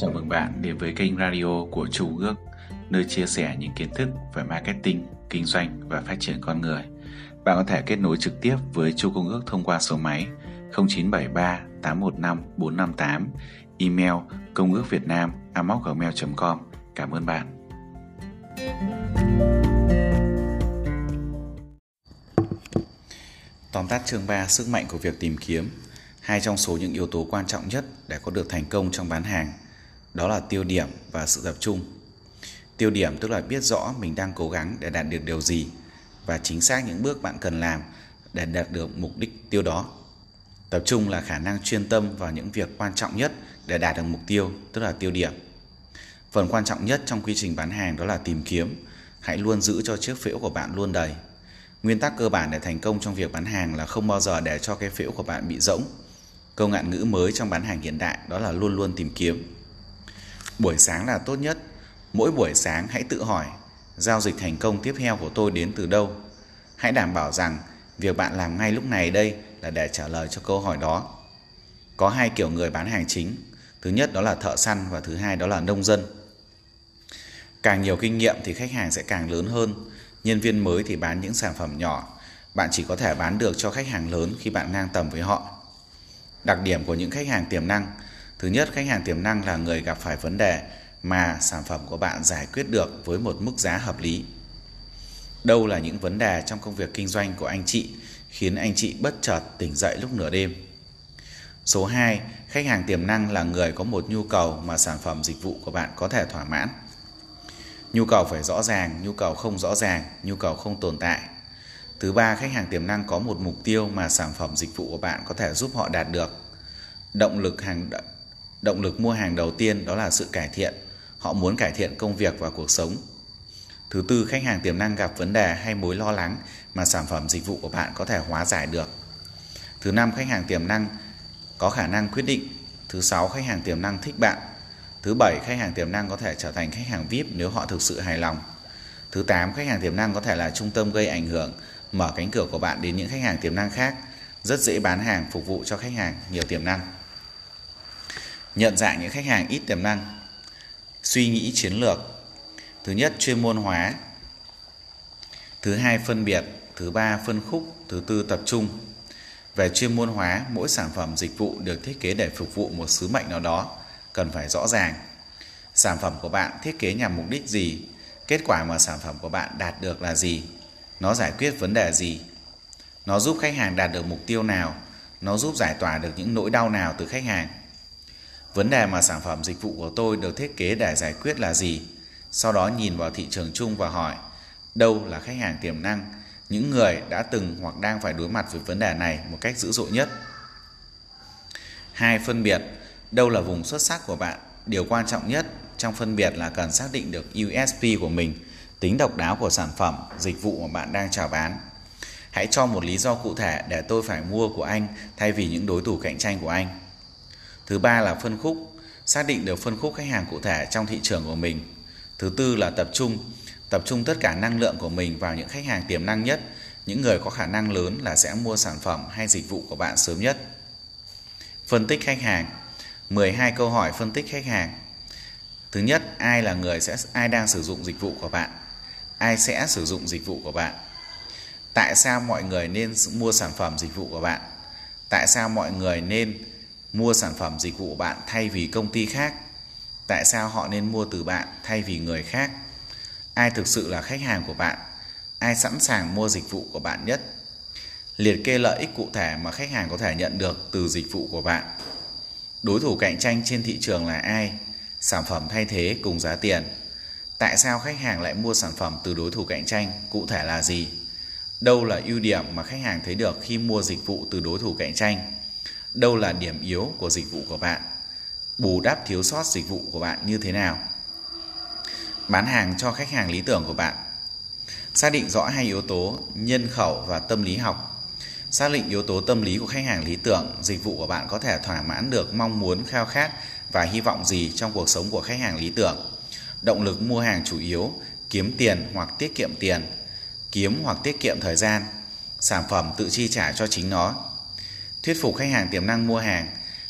Chào mừng bạn đến với kênh radio của Chu Ước, nơi chia sẻ những kiến thức về marketing, kinh doanh và phát triển con người. Bạn có thể kết nối trực tiếp với Chu Công Ước thông qua số máy 0973 815 458, email công ước việt nam gmail.com. Cảm ơn bạn. Tóm tắt chương 3 sức mạnh của việc tìm kiếm hai trong số những yếu tố quan trọng nhất để có được thành công trong bán hàng đó là tiêu điểm và sự tập trung. Tiêu điểm tức là biết rõ mình đang cố gắng để đạt được điều gì và chính xác những bước bạn cần làm để đạt được mục đích tiêu đó. Tập trung là khả năng chuyên tâm vào những việc quan trọng nhất để đạt được mục tiêu, tức là tiêu điểm. Phần quan trọng nhất trong quy trình bán hàng đó là tìm kiếm. Hãy luôn giữ cho chiếc phễu của bạn luôn đầy. Nguyên tắc cơ bản để thành công trong việc bán hàng là không bao giờ để cho cái phễu của bạn bị rỗng. Câu ngạn ngữ mới trong bán hàng hiện đại đó là luôn luôn tìm kiếm buổi sáng là tốt nhất. Mỗi buổi sáng hãy tự hỏi, giao dịch thành công tiếp theo của tôi đến từ đâu? Hãy đảm bảo rằng việc bạn làm ngay lúc này đây là để trả lời cho câu hỏi đó. Có hai kiểu người bán hàng chính. Thứ nhất đó là thợ săn và thứ hai đó là nông dân. Càng nhiều kinh nghiệm thì khách hàng sẽ càng lớn hơn. Nhân viên mới thì bán những sản phẩm nhỏ. Bạn chỉ có thể bán được cho khách hàng lớn khi bạn ngang tầm với họ. Đặc điểm của những khách hàng tiềm năng thứ nhất khách hàng tiềm năng là người gặp phải vấn đề mà sản phẩm của bạn giải quyết được với một mức giá hợp lý. Đâu là những vấn đề trong công việc kinh doanh của anh chị khiến anh chị bất chợt tỉnh dậy lúc nửa đêm? Số 2 khách hàng tiềm năng là người có một nhu cầu mà sản phẩm dịch vụ của bạn có thể thỏa mãn. Nhu cầu phải rõ ràng nhu cầu không rõ ràng nhu cầu không tồn tại. Thứ ba, khách hàng tiềm năng có một mục tiêu mà sản phẩm dịch vụ của bạn có thể giúp họ đạt được. Động lực hàng động lực mua hàng đầu tiên đó là sự cải thiện. Họ muốn cải thiện công việc và cuộc sống. Thứ tư, khách hàng tiềm năng gặp vấn đề hay mối lo lắng mà sản phẩm dịch vụ của bạn có thể hóa giải được. Thứ năm, khách hàng tiềm năng có khả năng quyết định. Thứ sáu, khách hàng tiềm năng thích bạn. Thứ bảy, khách hàng tiềm năng có thể trở thành khách hàng VIP nếu họ thực sự hài lòng. Thứ tám, khách hàng tiềm năng có thể là trung tâm gây ảnh hưởng mở cánh cửa của bạn đến những khách hàng tiềm năng khác rất dễ bán hàng phục vụ cho khách hàng nhiều tiềm năng nhận dạng những khách hàng ít tiềm năng. Suy nghĩ chiến lược. Thứ nhất, chuyên môn hóa. Thứ hai, phân biệt. Thứ ba, phân khúc. Thứ tư, tập trung. Về chuyên môn hóa, mỗi sản phẩm, dịch vụ được thiết kế để phục vụ một sứ mệnh nào đó, cần phải rõ ràng. Sản phẩm của bạn thiết kế nhằm mục đích gì? Kết quả mà sản phẩm của bạn đạt được là gì? Nó giải quyết vấn đề gì? Nó giúp khách hàng đạt được mục tiêu nào? Nó giúp giải tỏa được những nỗi đau nào từ khách hàng? Vấn đề mà sản phẩm dịch vụ của tôi được thiết kế để giải quyết là gì sau đó nhìn vào thị trường chung và hỏi đâu là khách hàng tiềm năng những người đã từng hoặc đang phải đối mặt với vấn đề này một cách dữ dội nhất hai phân biệt đâu là vùng xuất sắc của bạn điều quan trọng nhất trong phân biệt là cần xác định được usp của mình tính độc đáo của sản phẩm, dịch vụ mà bạn đang chào bán. Hãy cho một lý do cụ thể để tôi phải mua của anh thay vì những đối thủ cạnh tranh của anh. Thứ ba là phân khúc, xác định được phân khúc khách hàng cụ thể trong thị trường của mình. Thứ tư là tập trung, tập trung tất cả năng lượng của mình vào những khách hàng tiềm năng nhất, những người có khả năng lớn là sẽ mua sản phẩm hay dịch vụ của bạn sớm nhất. Phân tích khách hàng 12 câu hỏi phân tích khách hàng Thứ nhất, ai là người sẽ ai đang sử dụng dịch vụ của bạn? ai sẽ sử dụng dịch vụ của bạn tại sao mọi người nên mua sản phẩm dịch vụ của bạn tại sao mọi người nên mua sản phẩm dịch vụ của bạn thay vì công ty khác. Tại sao họ nên mua từ bạn thay vì người khác? Ai thực sự là khách hàng của bạn? Ai sẵn sàng mua dịch vụ của bạn nhất? Liệt kê lợi ích cụ thể mà khách hàng có thể nhận được từ dịch vụ của bạn. Đối thủ cạnh tranh trên thị trường là ai? Sản phẩm thay thế cùng giá tiền. Tại sao khách hàng lại mua sản phẩm từ đối thủ cạnh tranh? Cụ thể là gì? Đâu là ưu điểm mà khách hàng thấy được khi mua dịch vụ từ đối thủ cạnh tranh? Đâu là điểm yếu của dịch vụ của bạn? Bù đắp thiếu sót dịch vụ của bạn như thế nào? Bán hàng cho khách hàng lý tưởng của bạn. Xác định rõ hai yếu tố nhân khẩu và tâm lý học. Xác định yếu tố tâm lý của khách hàng lý tưởng, dịch vụ của bạn có thể thỏa mãn được mong muốn, khao khát và hy vọng gì trong cuộc sống của khách hàng lý tưởng. Động lực mua hàng chủ yếu, kiếm tiền hoặc tiết kiệm tiền. Kiếm hoặc tiết kiệm thời gian. Sản phẩm tự chi trả cho chính nó thuyết phục khách hàng tiềm năng mua hàng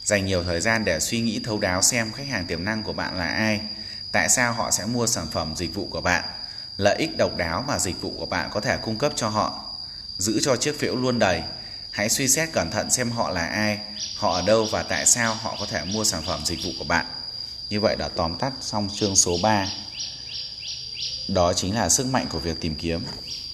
Dành nhiều thời gian để suy nghĩ thấu đáo xem khách hàng tiềm năng của bạn là ai, tại sao họ sẽ mua sản phẩm dịch vụ của bạn, lợi ích độc đáo mà dịch vụ của bạn có thể cung cấp cho họ. Giữ cho chiếc phễu luôn đầy. Hãy suy xét cẩn thận xem họ là ai, họ ở đâu và tại sao họ có thể mua sản phẩm dịch vụ của bạn. Như vậy đã tóm tắt xong chương số 3. Đó chính là sức mạnh của việc tìm kiếm.